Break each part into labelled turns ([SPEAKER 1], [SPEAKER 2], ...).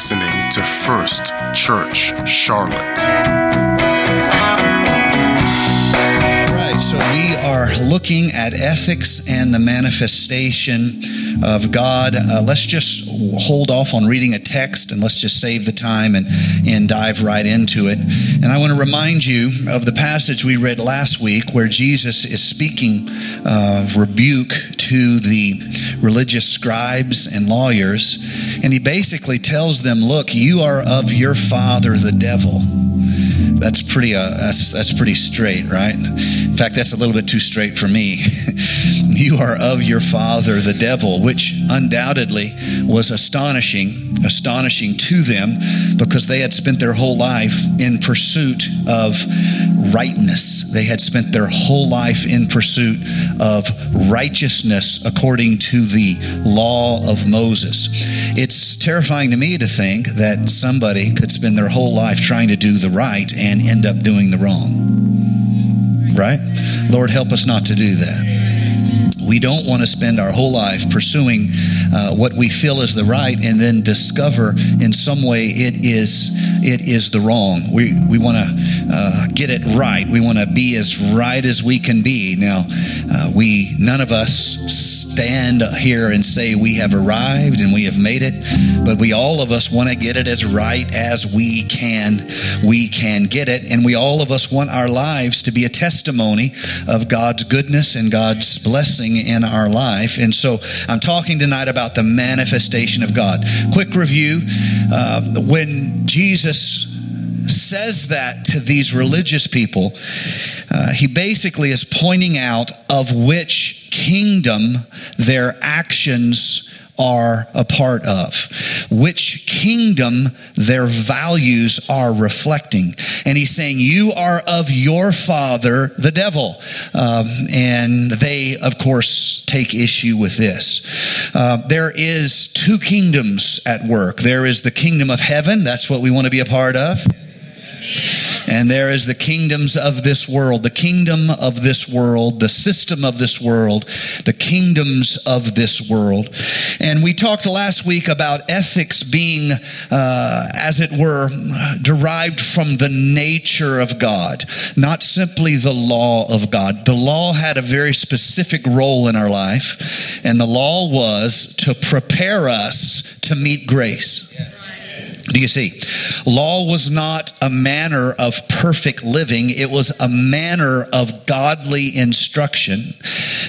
[SPEAKER 1] listening to First Church Charlotte.
[SPEAKER 2] Right, so we are looking at ethics and the manifestation of God. Uh, let's just hold off on reading a text and let's just save the time and, and dive right into it. And I want to remind you of the passage we read last week where Jesus is speaking uh, rebuke to the religious scribes and lawyers. And he basically tells them, Look, you are of your father, the devil that's pretty uh, that's that's pretty straight, right? Fact, that's a little bit too straight for me. you are of your father, the devil, which undoubtedly was astonishing, astonishing to them because they had spent their whole life in pursuit of rightness. They had spent their whole life in pursuit of righteousness according to the law of Moses. It's terrifying to me to think that somebody could spend their whole life trying to do the right and end up doing the wrong. Right? Lord, help us not to do that. We don't want to spend our whole life pursuing uh, what we feel is the right and then discover in some way it is it is the wrong. We we want to uh, get it right. We want to be as right as we can be. Now, uh, we none of us stand here and say we have arrived and we have made it, but we all of us want to get it as right as we can. We can get it, and we all of us want our lives to be a testimony of God's goodness and God's blessing in our life. And so, I'm talking tonight about the manifestation of God. Quick review: uh, when Jesus says that to these religious people, uh, he basically is pointing out of which kingdom their actions are a part of, which kingdom their values are reflecting. And he's saying, You are of your father, the devil. Um, and they, of course, take issue with this. Uh, there is two kingdoms at work there is the kingdom of heaven, that's what we want to be a part of. And there is the kingdoms of this world, the kingdom of this world, the system of this world, the kingdoms of this world. And we talked last week about ethics being, uh, as it were, derived from the nature of God, not simply the law of God. The law had a very specific role in our life, and the law was to prepare us to meet grace. Yeah. Do you see? Law was not a manner of perfect living, it was a manner of godly instruction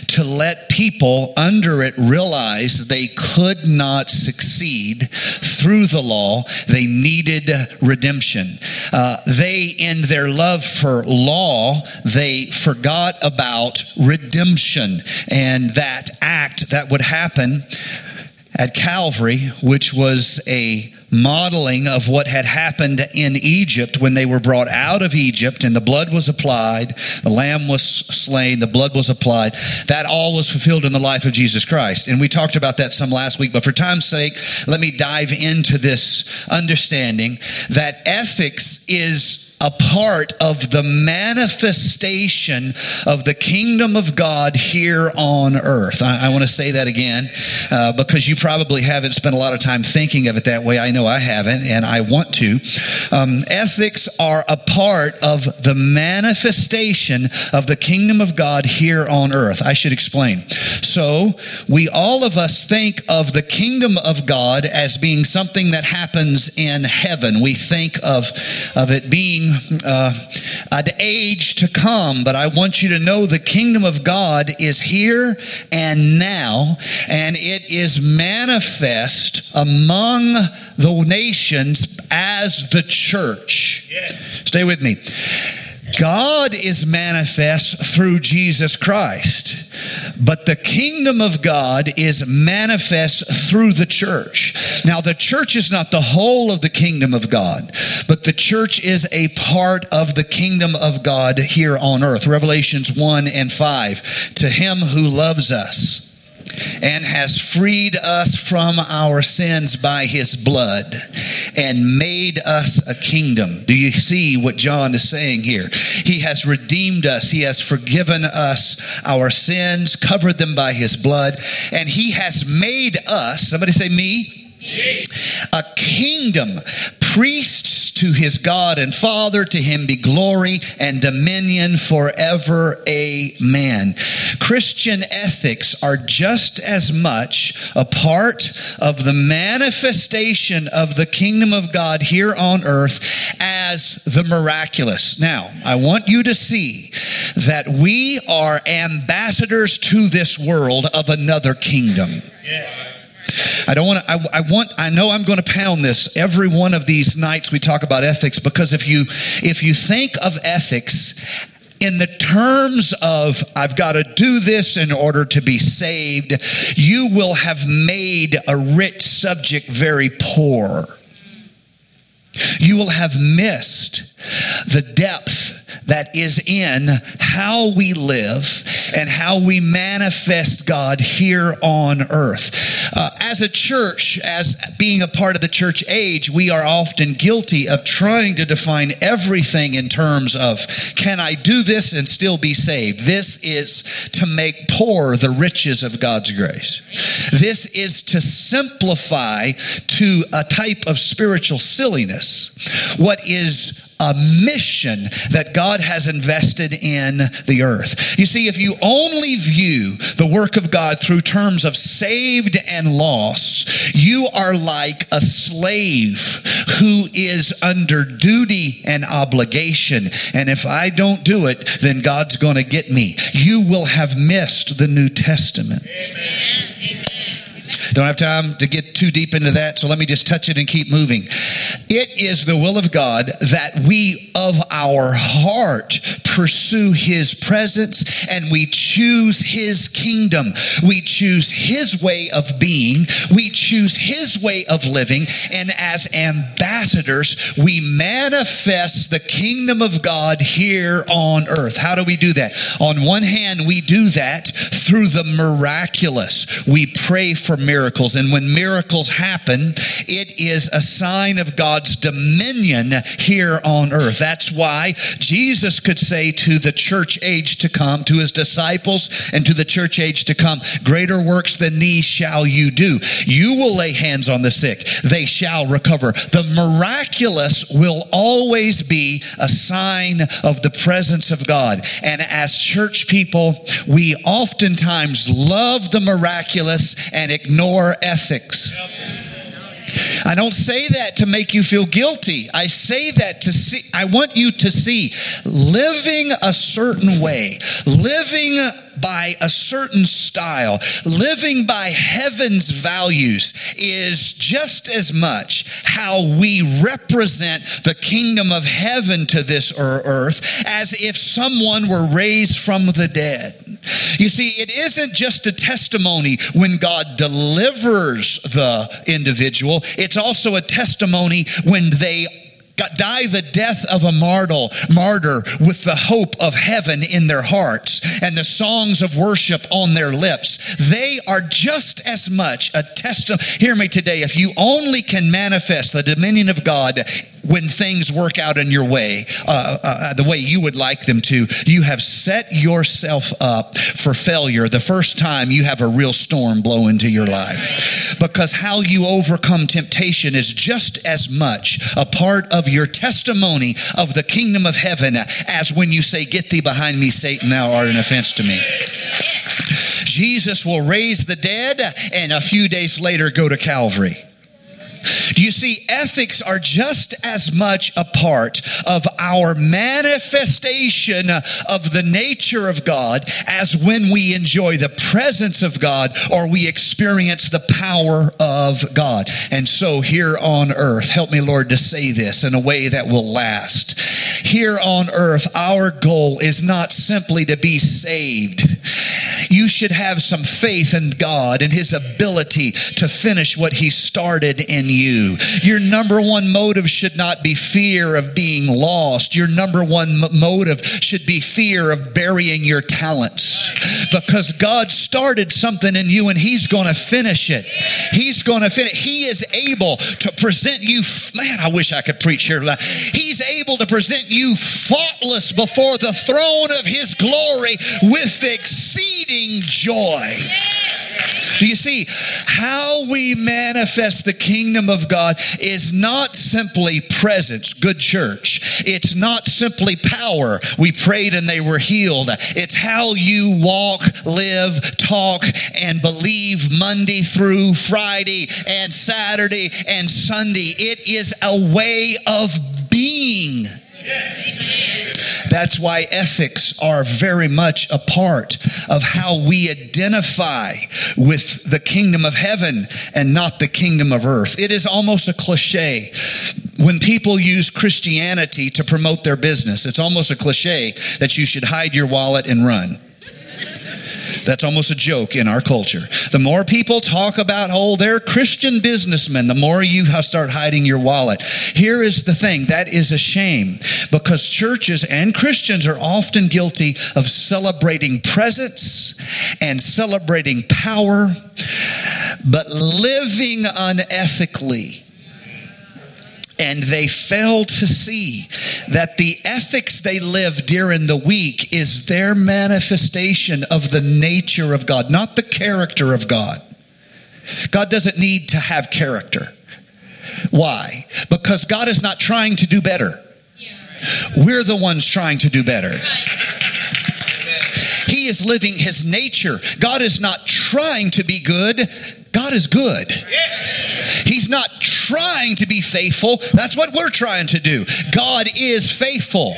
[SPEAKER 2] to let people under it realize they could not succeed through the law. They needed redemption. Uh, they, in their love for law, they forgot about redemption and that act that would happen at Calvary, which was a modeling of what had happened in Egypt when they were brought out of Egypt and the blood was applied, the lamb was slain, the blood was applied. That all was fulfilled in the life of Jesus Christ. And we talked about that some last week, but for time's sake, let me dive into this understanding that ethics is a part of the manifestation of the kingdom of God here on earth. I, I want to say that again uh, because you probably haven't spent a lot of time thinking of it that way. I know I haven't, and I want to. Um, ethics are a part of the manifestation of the kingdom of God here on earth. I should explain. So, we all of us think of the kingdom of God as being something that happens in heaven. We think of, of it being uh, an age to come, but I want you to know the kingdom of God is here and now, and it is manifest among the nations as the church. Stay with me. God is manifest through Jesus Christ, but the kingdom of God is manifest through the church. Now, the church is not the whole of the kingdom of God, but the church is a part of the kingdom of God here on earth. Revelations 1 and 5. To him who loves us and has freed us from our sins by his blood and made us a kingdom. Do you see what John is saying here? He has redeemed us, he has forgiven us our sins, covered them by his blood, and he has made us, somebody say me, a kingdom, priests to his God and Father. To him be glory and dominion forever. Amen. Christian ethics are just as much a part of the manifestation of the kingdom of God here on earth as the miraculous. Now, I want you to see that we are ambassadors to this world of another kingdom. Yeah. I don't want to, I, I, want, I know I'm going to pound this every one of these nights we talk about ethics because if you, if you think of ethics in the terms of I've got to do this in order to be saved, you will have made a rich subject very poor. You will have missed the depth that is in how we live and how we manifest God here on earth. Uh, as a church, as being a part of the church age, we are often guilty of trying to define everything in terms of can I do this and still be saved? This is to make poor the riches of God's grace. This is to simplify to a type of spiritual silliness what is a mission that God has invested in the earth. You see, if you only view the work of God through terms of saved and lost, you are like a slave who is under duty and obligation. And if I don't do it, then God's going to get me. You will have missed the New Testament. Amen. Don't have time to get too deep into that, so let me just touch it and keep moving. It is the will of God that we of our heart pursue His presence and we choose His kingdom. We choose His way of being. We choose His way of living. And as ambassadors, we manifest the kingdom of God here on earth. How do we do that? On one hand, we do that through the miraculous. We pray for miracles. And when miracles happen, it is a sign of God's dominion here on earth. That's why Jesus could say to the church age to come, to his disciples and to the church age to come, greater works than these shall you do. You will lay hands on the sick. They shall recover. The miraculous will always be a sign of the presence of God. And as church people, we oftentimes love the miraculous and ignore ethics. I don't say that to make you feel guilty. I say that to see, I want you to see living a certain way, living by a certain style, living by heaven's values is just as much how we represent the kingdom of heaven to this er, earth as if someone were raised from the dead. You see, it isn't just a testimony when God delivers the individual, it's also a testimony when they die the death of a martyr, martyr with the hope of heaven in their hearts and the songs of worship on their lips. They are just as much a testimony. Hear me today. If you only can manifest the dominion of God when things work out in your way, uh, uh, the way you would like them to, you have set yourself up for failure the first time you have a real storm blow into your life. Because how you overcome temptation is just as much a part of your testimony of the kingdom of heaven as when you say, Get thee behind me, Satan, thou art an offense to me. Jesus will raise the dead and a few days later go to Calvary. You see, ethics are just as much a part of our manifestation of the nature of God as when we enjoy the presence of God or we experience the power of God. And so here on earth, help me, Lord, to say this in a way that will last. Here on earth, our goal is not simply to be saved you should have some faith in God and His ability to finish what He started in you. Your number one motive should not be fear of being lost. Your number one motive should be fear of burying your talents because God started something in you and He's going to finish it. He's going to finish. He is able to present you. Man, I wish I could preach here. He's able to present you faultless before the throne of His glory with exceeding joy. Do you see how we manifest? the kingdom of God is not simply presence, good church. It's not simply power. We prayed and they were healed. It's how you walk, live, talk, and believe Monday through Friday and Saturday and Sunday. It is a way of being. That's why ethics are very much a part of how we identify with the kingdom of heaven and not the kingdom of earth. It is almost a cliche. When people use Christianity to promote their business, it's almost a cliche that you should hide your wallet and run. That's almost a joke in our culture. The more people talk about, oh, they're Christian businessmen, the more you start hiding your wallet. Here is the thing that is a shame because churches and Christians are often guilty of celebrating presence and celebrating power, but living unethically and they fail to see that the ethics they live during the week is their manifestation of the nature of God, not the character of God. God doesn't need to have character. Why? Because God is not trying to do better. We're the ones trying to do better. He is living his nature. God is not trying to be good. God is good. He's not trying to be faithful. That's what we're trying to do. God is faithful.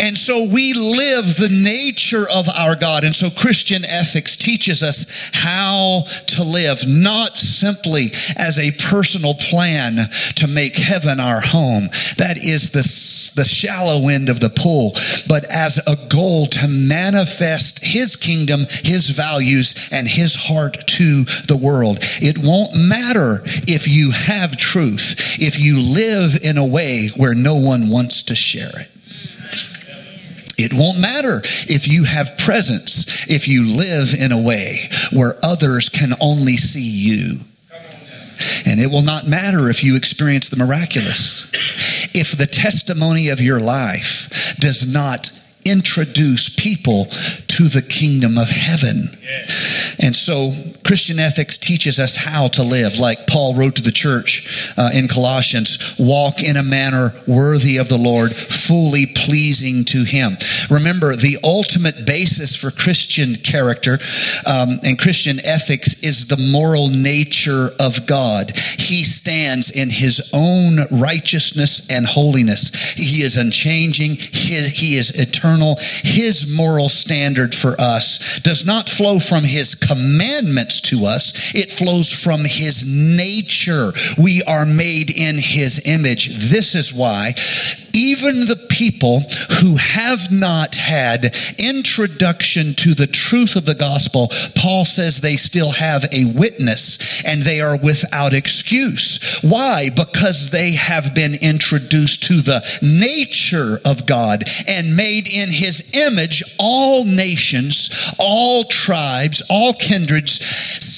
[SPEAKER 2] And so we live the nature of our God. And so Christian ethics teaches us how to live, not simply as a personal plan to make heaven our home. That is the, the shallow end of the pool, but as a goal to manifest his kingdom, his values, and his heart to the world. It won't matter if you have truth, if you live in a way where no one wants to share it. It won't matter if you have presence, if you live in a way where others can only see you. And it will not matter if you experience the miraculous. If the testimony of your life does not introduce people to the kingdom of heaven. And so Christian ethics teaches us how to live, like Paul wrote to the church uh, in Colossians walk in a manner worthy of the Lord, fully pleasing to Him. Remember, the ultimate basis for Christian character um, and Christian ethics is the moral nature of God. He stands in His own righteousness and holiness. He is unchanging, He, he is eternal. His moral standard for us does not flow from His commandments to us, it flows from His nature. We are made in His image. This is why even the people who have not had introduction to the truth of the gospel, Paul says they still have a witness and they are without excuse. Why? Because they have been introduced to the nature of God and made in his image all nations, all tribes, all kindreds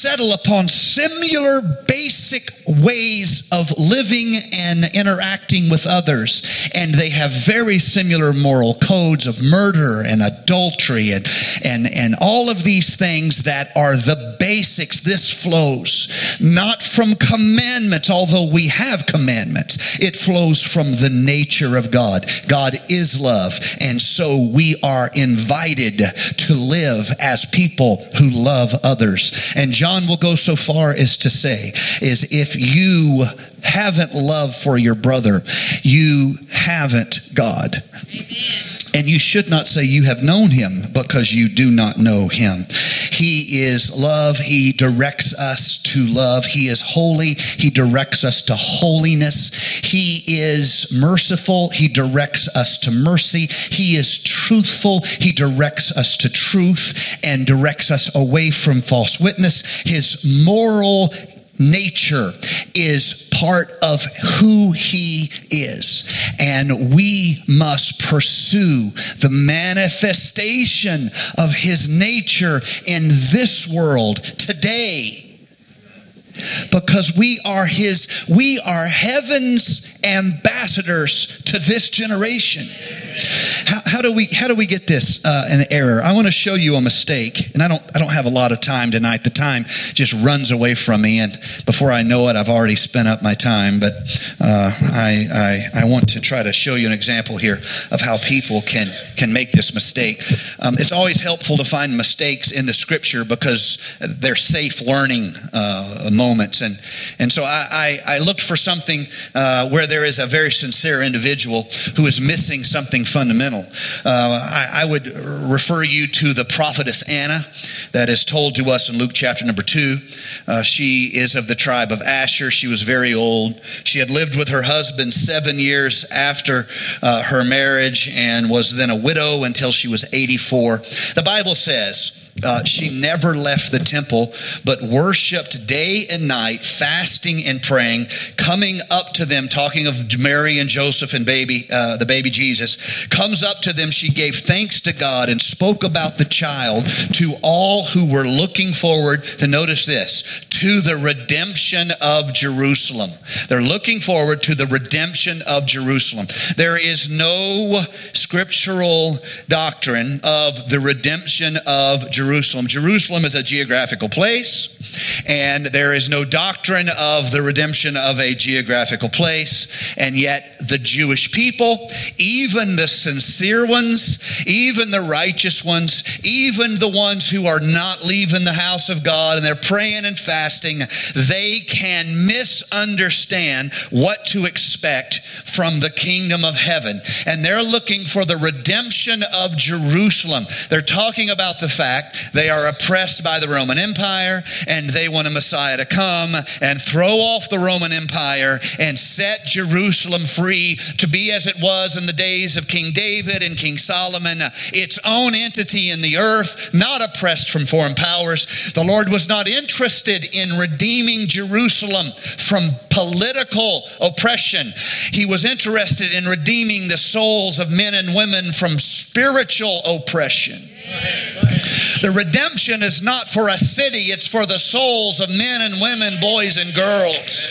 [SPEAKER 2] settle upon similar basic ways of living and interacting with others. And they have very similar moral codes of murder and adultery and, and, and all of these things that are the basics. This flows not from commandments, although we have commandments. It flows from the nature of God. God is love. And so we are invited to live as people who love others. And John will go so far as to say, is if you haven't love for your brother, you haven't God. And you should not say you have known him because you do not know him. He is love. He directs us to love. He is holy. He directs us to holiness. He is merciful. He directs us to mercy. He is truthful. He directs us to truth and directs us away from false witness. His moral nature is part of who he is. And we must pursue the manifestation of his nature in this world today. Because we are his, we are heaven's ambassadors to this generation. How, do we how do we get this uh, an error? I want to show you a mistake, and I don't I don't have a lot of time tonight. The time just runs away from me, and before I know it, I've already spent up my time. But uh, I, I, I want to try to show you an example here of how people can can make this mistake. Um, it's always helpful to find mistakes in the Scripture because they're safe learning uh, moments, and and so I, I, I looked for something uh, where there is a very sincere individual who is missing something fundamental. Uh, I, I would refer you to the prophetess Anna that is told to us in Luke chapter number two. Uh, she is of the tribe of Asher. She was very old. She had lived with her husband seven years after uh, her marriage and was then a widow until she was 84. The Bible says, uh, she never left the temple, but worshiped day and night, fasting and praying, coming up to them, talking of Mary and Joseph and baby, uh, the baby Jesus. Comes up to them, she gave thanks to God and spoke about the child to all who were looking forward to notice this to the redemption of Jerusalem. They're looking forward to the redemption of Jerusalem. There is no scriptural doctrine of the redemption of Jerusalem. Jerusalem Jerusalem is a geographical place, and there is no doctrine of the redemption of a geographical place. And yet, the Jewish people, even the sincere ones, even the righteous ones, even the ones who are not leaving the house of God and they're praying and fasting, they can misunderstand what to expect from the kingdom of heaven. And they're looking for the redemption of Jerusalem. They're talking about the fact they are oppressed by the Roman Empire and they want a Messiah to come and throw off the Roman Empire and set Jerusalem free to be as it was in the days of King David and King Solomon, its own entity in the earth, not oppressed from foreign powers. The Lord was not interested in redeeming Jerusalem from political oppression. He was interested in redeeming the souls of men and women from spiritual oppression. The redemption is not for a city, it's for the souls of men and women, boys and girls.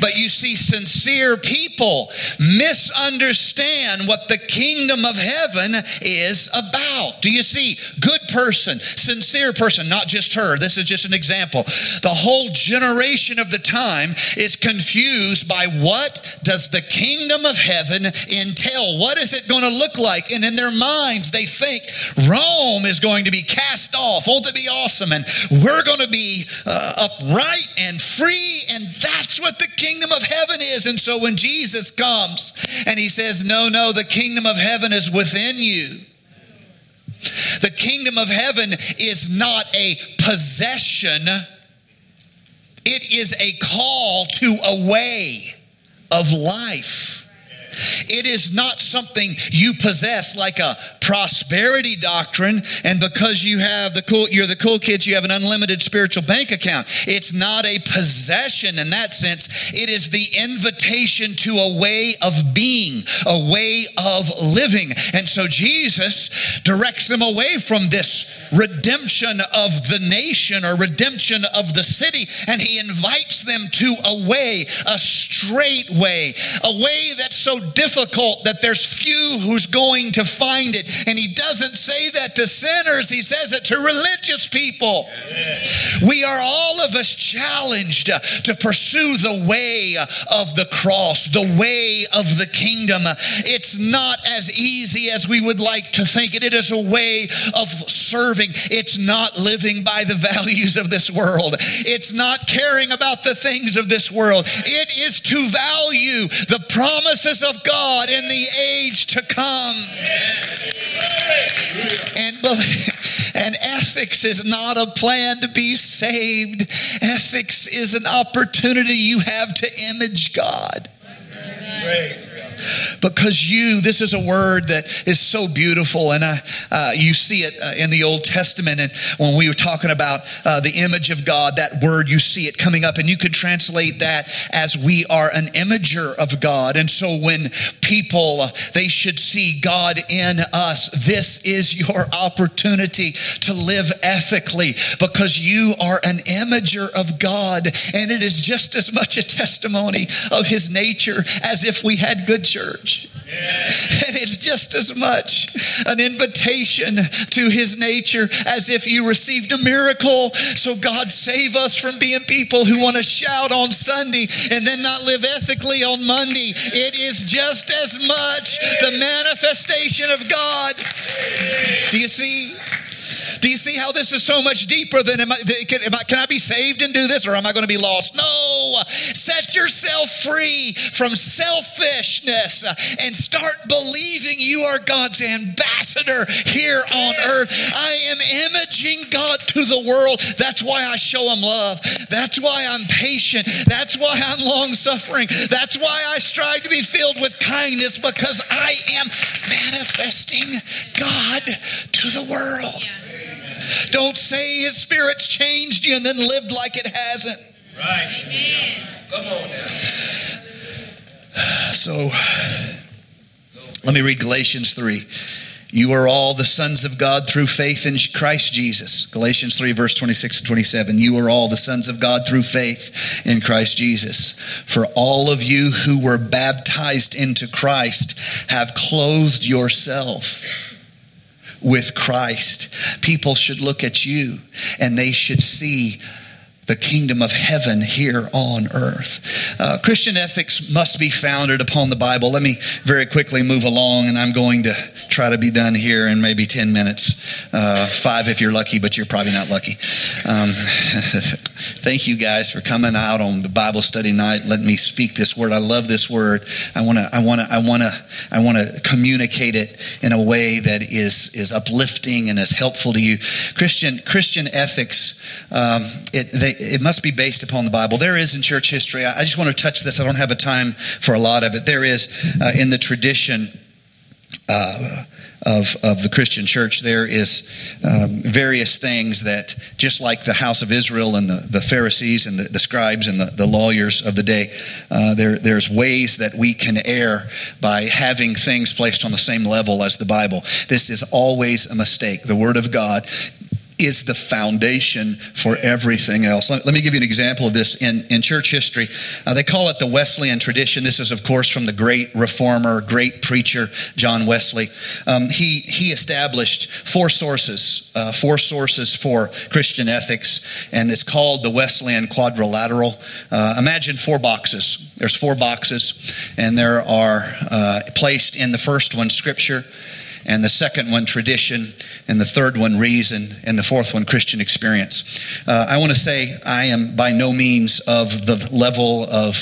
[SPEAKER 2] But you see, sincere people misunderstand what the kingdom of heaven is about. Do you see? Good person, sincere person, not just her. This is just an example. The whole generation of the time is confused by what does the kingdom of heaven entail? What is it going to look like? And in their minds, they think Rome is going to be cast off. Won't it be awesome? And we're going to be uh, upright and free. And that's what the kingdom of heaven is. And so when Jesus comes and he says, No, no, the kingdom of heaven is within you. The kingdom of heaven is not a possession, it is a call to a way of life. It is not something you possess like a prosperity doctrine, and because you have the cool, you're the cool kids, you have an unlimited spiritual bank account. It's not a possession in that sense. It is the invitation to a way of being, a way of living. And so Jesus directs them away from this redemption of the nation or redemption of the city, and he invites them to a way, a straight way, a way that's so difficult that there's few who's going to find it. And he doesn't say that to sinners, he says it to religious people. We are all of us challenged to pursue the way of the cross, the way of the kingdom. It's not as easy as we would like to think it. It is a way of serving. It's not living by the values of this world. It's not caring about the things of this world. It is to value the promises of God in the age to come. And, and ethics is not a plan to be saved. Ethics is an opportunity you have to image God. Because you, this is a word that is so beautiful, and uh, uh, you see it uh, in the Old Testament. And when we were talking about uh, the image of God, that word, you see it coming up, and you can translate that as we are an imager of God. And so when people, uh, they should see God in us, this is your opportunity to live ethically because you are an imager of God, and it is just as much a testimony of His nature as if we had good church. And it's just as much an invitation to his nature as if you received a miracle. So, God, save us from being people who want to shout on Sunday and then not live ethically on Monday. It is just as much the manifestation of God. Do you see? Do you see how this is so much deeper than am I, can, am I, can I be saved and do this or am I going to be lost? No. Set yourself free from selfishness and start believing you are God's ambassador here on earth. I am imaging God to the world. That's why I show him love. That's why I'm patient. That's why I'm long suffering. That's why I strive to be filled with kindness because I am manifesting God to the world. Yeah. Don't say his spirit's changed you and then lived like it hasn't. Right. Amen. Come on now. So let me read Galatians 3. You are all the sons of God through faith in Christ Jesus. Galatians 3, verse 26 and 27. You are all the sons of God through faith in Christ Jesus. For all of you who were baptized into Christ have clothed yourself with Christ. People should look at you and they should see the kingdom of heaven here on earth. Uh, Christian ethics must be founded upon the Bible. Let me very quickly move along, and I'm going to try to be done here in maybe 10 minutes. Uh, five if you're lucky, but you're probably not lucky. Um, thank you guys for coming out on the Bible study night. Let me speak this word. I love this word. I want to. I want to. I want to. I want to communicate it in a way that is is uplifting and is helpful to you. Christian Christian ethics. Um, it they it must be based upon the Bible. There is in church history, I just want to touch this. I don't have a time for a lot of it. There is uh, in the tradition uh, of, of the Christian church, there is um, various things that, just like the house of Israel and the, the Pharisees and the, the scribes and the, the lawyers of the day, uh, there, there's ways that we can err by having things placed on the same level as the Bible. This is always a mistake. The Word of God is the foundation for everything else. Let, let, me give you an example of this in, in church history. Uh, they call it the Wesleyan tradition. This is, of course, from the great reformer, great preacher, John Wesley. Um, he, he established four sources, uh, four sources for Christian ethics, and it's called the Wesleyan quadrilateral. Uh, imagine four boxes. There's four boxes, and there are uh, placed in the first one, Scripture and the second one, tradition, and the third one, reason, and the fourth one, Christian experience. Uh, I want to say I am by no means of the level of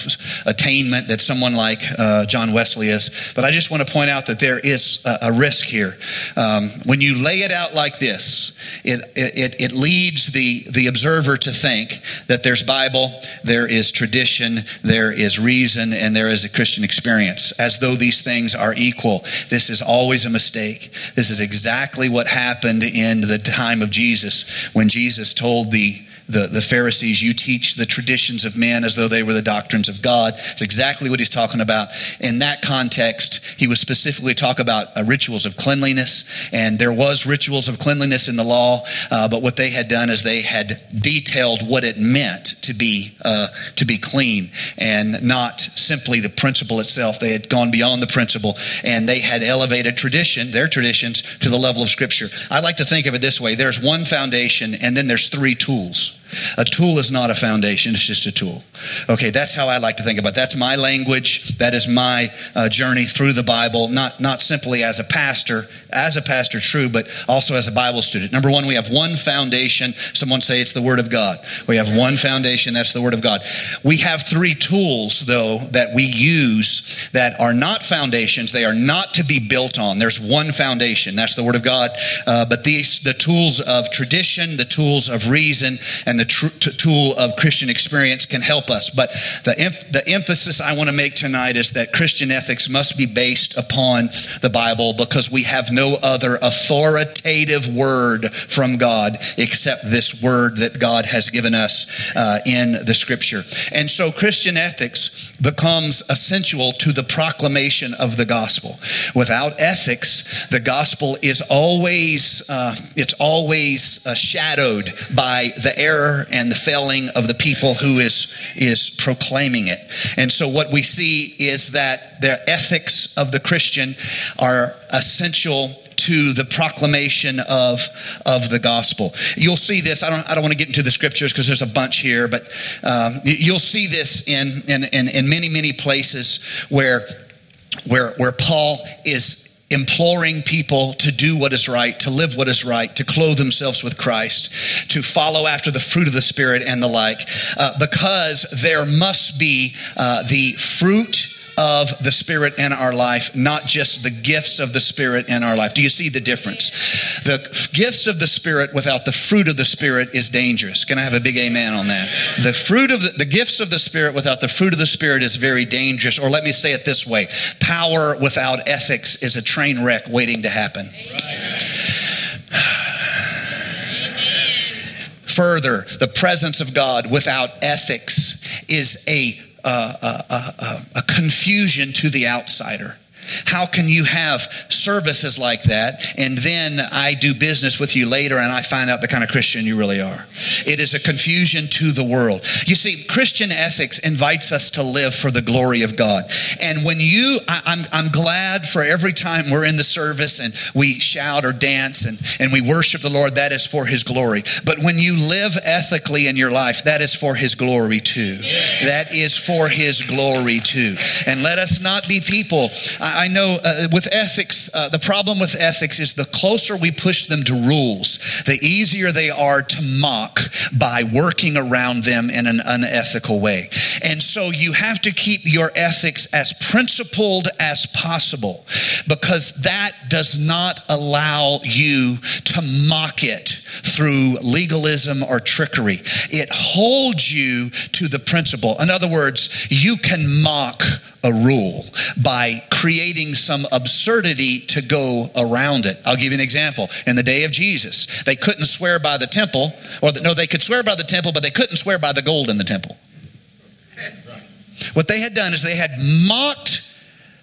[SPEAKER 2] attainment that someone like uh, John Wesley is, but I just want to point out that there is a, a risk here. Um, when you lay it out like this, it, it, it leads the, the observer to think that there's Bible, there is tradition, there is reason, and there is a Christian experience, as though these things are equal. This is always a mistake This is exactly what happened in the time of Jesus when Jesus told the the, the Pharisees, you teach the traditions of men as though they were the doctrines of God. It's exactly what he's talking about. In that context, he was specifically talk about uh, rituals of cleanliness, and there was rituals of cleanliness in the law, uh, but what they had done is they had detailed what it meant to be uh, to be clean, and not simply the principle itself. They had gone beyond the principle, and they had elevated tradition, their traditions, to the level of Scripture. I like to think of it this way: there's one foundation, and then there's three tools. A tool is not a foundation, it's just a tool. Okay, that's how I like to think about it. That's my language. That is my uh, journey through the Bible, not, not simply as a pastor, as a pastor, true, but also as a Bible student. Number one, we have one foundation. Someone say it's the Word of God. We have one foundation, that's the Word of God. We have three tools, though, that we use that are not foundations. They are not to be built on. There's one foundation, that's the Word of God. Uh, but these, the tools of tradition, the tools of reason, and the tr- t- tool of Christian experience can help us. But the, em- the emphasis I want to make tonight is that Christian ethics must be based upon the Bible because we have no other authoritative word from God except this word that God has given us uh, in the scripture. And so Christian ethics becomes essential to the proclamation of the gospel. Without ethics, the gospel is always, uh, it's always uh, shadowed by the error and the failing of the people who is, is proclaiming it. And so what we see is that the ethics of the Christian are essential to the proclamation of, of the gospel. You'll see this. I don't, I don't want to get into the scriptures because there's a bunch here, but um, you'll see this in, in, in, in many, many places where, where, where Paul is imploring people to do what is right, to live what is right, to clothe themselves with Christ, to follow after the fruit of the Spirit and the like, uh, because there must be uh, the fruit of the Spirit in our life, not just the gifts of the Spirit in our life. Do you see the difference? The gifts of the Spirit without the fruit of the Spirit is dangerous. Can I have a big amen on that? The fruit of the, the gifts of the Spirit without the fruit of the Spirit is very dangerous. Or let me say it this way power without ethics is a train wreck waiting to happen. Further, the presence of God without ethics is a a, a, a, confusion to the outsider. How can you have services like that and then I do business with you later and I find out the kind of Christian you really are? It is a confusion to the world. You see, Christian ethics invites us to live for the glory of God. And when you, I, am I'm, I'm glad for every time we're in the service and we shout or dance and, and we worship the Lord, that is for His glory. But when you live ethically in your life, that is for His glory too. That is for His glory too. And let us not be people. I, I know uh, with ethics, uh, the problem with ethics is the closer we push them to rules, the easier they are to mock by working around them in an unethical way. And so you have to keep your ethics as principled as possible because that does not allow you to mock it through legalism or trickery. It holds you to the principle. In other words, you can mock a rule by creating some absurdity to go around it. I'll give you an example. In the day of Jesus, they couldn't swear by the temple, or the, no, they could swear by the temple, but they couldn't swear by the gold in the temple. What they had done is they had mocked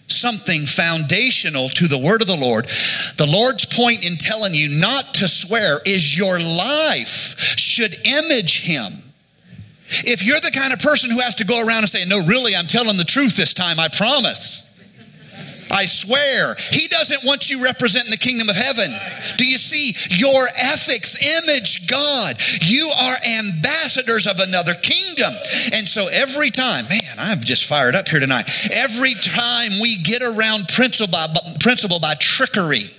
[SPEAKER 2] something foundational to the word of the Lord. The Lord's point in telling you not to swear is your life should image him. If you're the kind of person who has to go around and say, No, really, I'm telling the truth this time, I promise. I swear. He doesn't want you representing the kingdom of heaven. Do you see? Your ethics image God. You are ambassadors of another kingdom. And so every time, man, I'm just fired up here tonight. Every time we get around principle by, principle by trickery.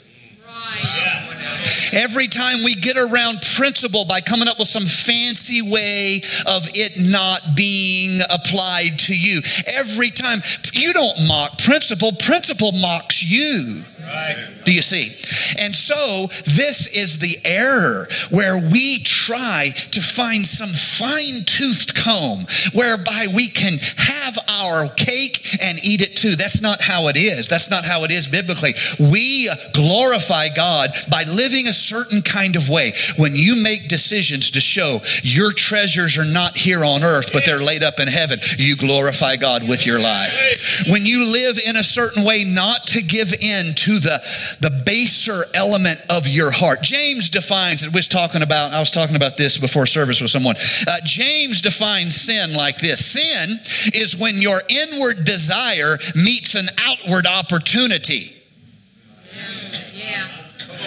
[SPEAKER 2] Every time we get around principle by coming up with some fancy way of it not being applied to you. Every time you don't mock principle, principle mocks you. Right. Do you see? And so this is the error where we try to find some fine toothed comb whereby we can have our cake and eat it too. That's not how it is. That's not how it is biblically. We glorify God by living a certain kind of way. When you make decisions to show your treasures are not here on earth, but they're laid up in heaven, you glorify God with your life. When you live in a certain way, not to give in to the, the baser element of your heart. James defines it. Was talking about, I was talking about this before service with someone. Uh, James defines sin like this Sin is when your inward desire meets an outward opportunity.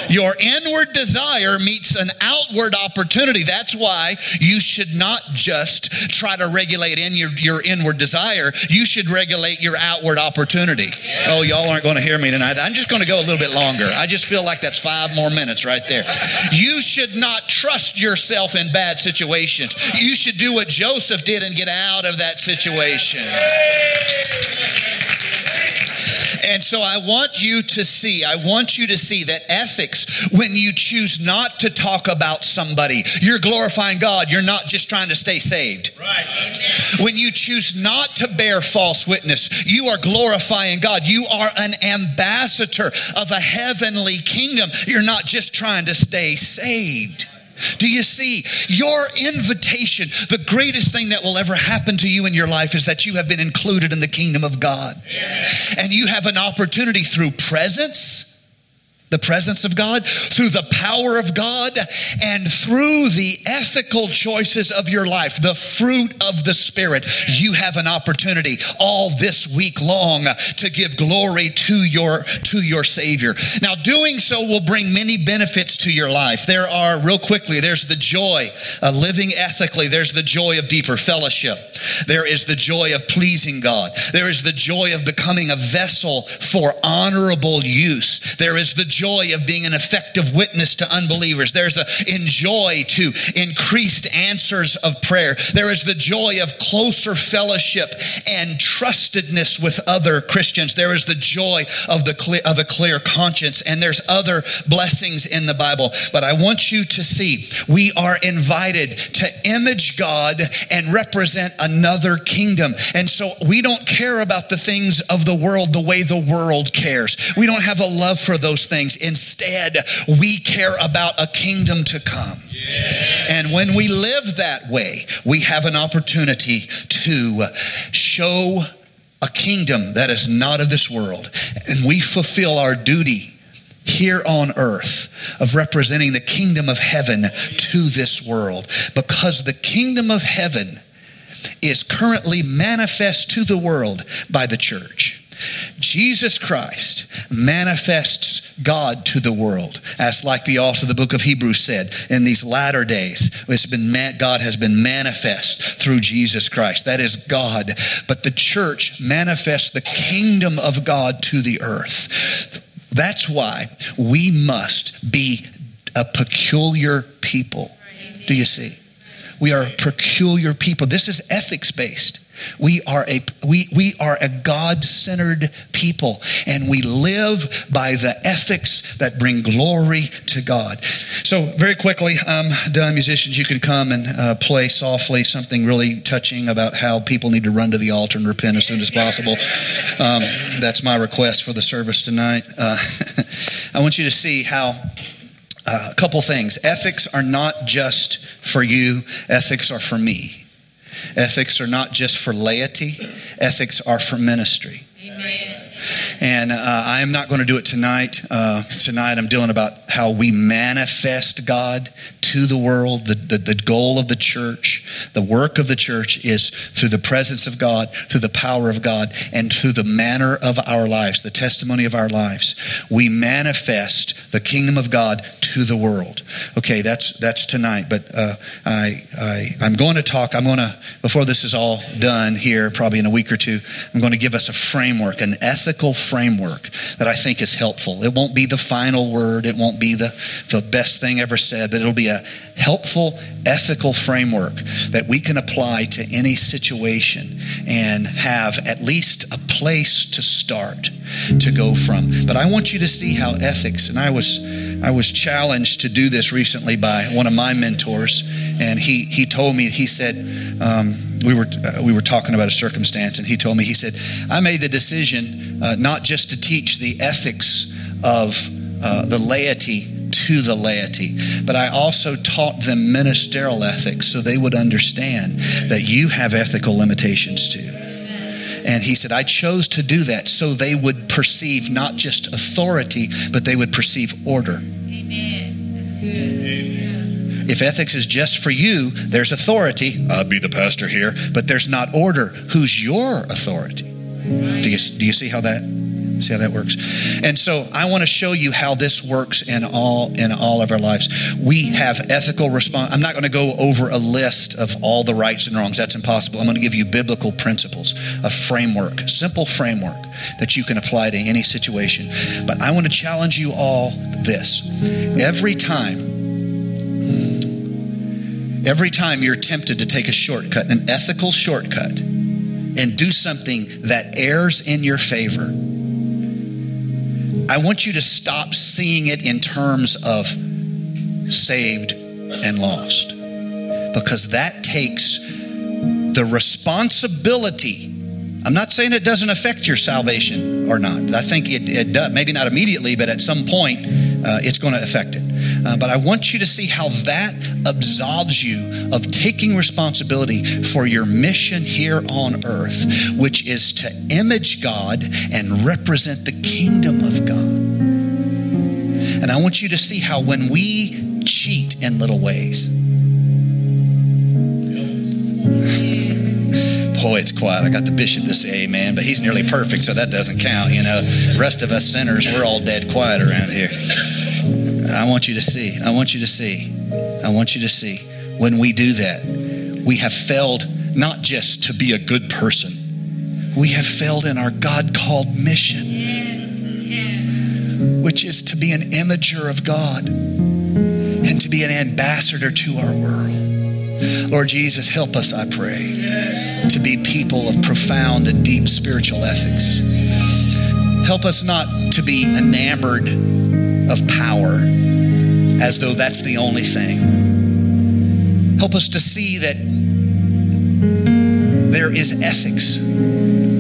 [SPEAKER 2] Your inward desire meets an outward opportunity. That's why you should not just try to regulate in your, your inward desire. You should regulate your outward opportunity. Oh, y'all aren't going to hear me tonight. I'm just going to go a little bit longer. I just feel like that's five more minutes right there. You should not trust yourself in bad situations. You should do what Joseph did and get out of that situation. And so I want you to see, I want you to see that ethics, when you choose not to talk about somebody, you're glorifying God. You're not just trying to stay saved. Right. When you choose not to bear false witness, you are glorifying God. You are an ambassador of a heavenly kingdom. You're not just trying to stay saved. Do you see? Your invitation, the greatest thing that will ever happen to you in your life is that you have been included in the kingdom of God. And you have an opportunity through presence the presence of God, through the power of God, and through the ethical choices of your life, the fruit of the Spirit, you have an opportunity all this week long to give glory to your, to your Savior. Now, doing so will bring many benefits to your life. There are, real quickly, there's the joy of living ethically. There's the joy of deeper fellowship. There is the joy of pleasing God. There is the joy of becoming a vessel for honorable use. There is the joy of being an effective witness to unbelievers. There's a enjoy to increased answers of prayer. There is the joy of closer fellowship and trustedness with other Christians. There is the joy of the clear, of a clear conscience and there's other blessings in the Bible. But I want you to see we are invited to image God and represent another kingdom. And so we don't care about the things of the world the way the world cares. We don't have a love for those things. Instead, we care about a kingdom to come. And when we live that way, we have an opportunity to show a kingdom that is not of this world. And we fulfill our duty here on earth of representing the kingdom of heaven to this world because the kingdom of heaven is currently manifest to the world by the church. Jesus Christ manifests God to the world, as like the author of the book of Hebrews said, in these latter days, it's been God has been manifest through Jesus Christ. That is God. But the church manifests the kingdom of God to the earth. That's why we must be a peculiar people. Do you see? We are a peculiar people. This is ethics based. We are a we we are a God-centered people and we live by the ethics that bring glory to God. So very quickly, um, done musicians, you can come and uh, play softly something really touching about how people need to run to the altar and repent as soon as possible. Um, that's my request for the service tonight. Uh, I want you to see how uh, a couple things. Ethics are not just for you, ethics are for me. Ethics are not just for laity, ethics are for ministry. Amen. And uh, I am not going to do it tonight. Uh, tonight, I'm dealing about how we manifest God to the world. The, the, the goal of the church, the work of the church is through the presence of God, through the power of God, and through the manner of our lives, the testimony of our lives. We manifest the kingdom of God to the world. Okay, that's that's tonight. But uh, I, I I'm going to talk. I'm going to before this is all done here, probably in a week or two. I'm going to give us a framework, an ethical framework that I think is helpful. It won't be the final word. It won't be the the best thing ever said, but it'll be a helpful ethical framework that we can apply to any situation and have at least a place to start to go from. But I want you to see how ethics, and I was I was challenged to do this recently by one of my mentors, and he he told me he said um, we were uh, we were talking about a circumstance, and he told me he said I made the decision uh, not just to teach the ethics of uh, the laity to the laity. But I also taught them ministerial ethics so they would understand that you have ethical limitations too. And he said, I chose to do that so they would perceive not just authority, but they would perceive order. Amen. That's good. If ethics is just for you, there's authority. I'll be the pastor here, but there's not order. Who's your authority? Do you, do you see how that See how that works? And so I want to show you how this works in all in all of our lives. We have ethical response. I'm not going to go over a list of all the rights and wrongs. That's impossible. I'm going to give you biblical principles, a framework, simple framework that you can apply to any situation. But I want to challenge you all this. Every time every time you're tempted to take a shortcut, an ethical shortcut, and do something that errs in your favor, I want you to stop seeing it in terms of saved and lost because that takes the responsibility. I'm not saying it doesn't affect your salvation or not. I think it, it does, maybe not immediately, but at some point uh, it's going to affect it. Uh, but I want you to see how that absolves you of taking responsibility for your mission here on earth, which is to image God and represent the kingdom of God. And I want you to see how when we cheat in little ways, boy, it's quiet. I got the bishop to say amen, but he's nearly perfect, so that doesn't count, you know. The rest of us sinners, we're all dead quiet around here. I want you to see. I want you to see. I want you to see. When we do that, we have failed not just to be a good person, we have failed in our God called mission, which is to be an imager of God and to be an ambassador to our world. Lord Jesus, help us, I pray, to be people of profound and deep spiritual ethics. Help us not to be enamored of power as though that's the only thing. Help us to see that there is ethics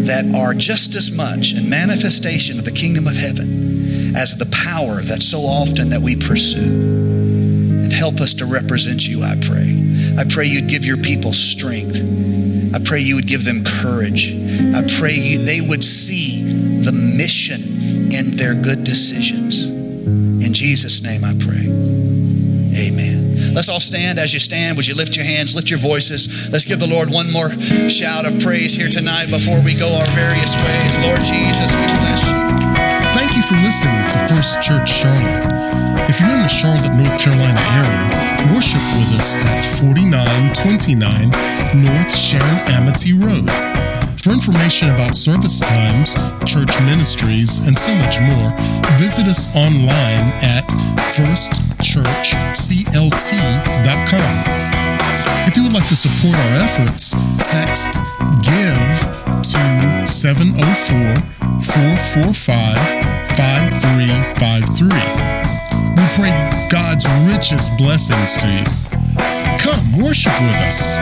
[SPEAKER 2] that are just as much a manifestation of the kingdom of heaven as the power that so often that we pursue. And help us to represent you, I pray. I pray you'd give your people strength. I pray you would give them courage. I pray you, they would see the mission in their good decisions. In Jesus' name I pray. Amen. Let's all stand. As you stand, would you lift your hands, lift your voices? Let's give the Lord one more shout of praise here tonight before we go our various ways. Lord Jesus, we bless you.
[SPEAKER 3] Thank you for listening to First Church Charlotte. If you're in the Charlotte, North Carolina area, worship with us at 4929 North Sharon Amity Road. For information about service times, church ministries, and so much more, visit us online at firstchurchclt.com. If you would like to support our efforts, text GIVE to 704 445 5353. We pray God's richest blessings to you. Come worship with us.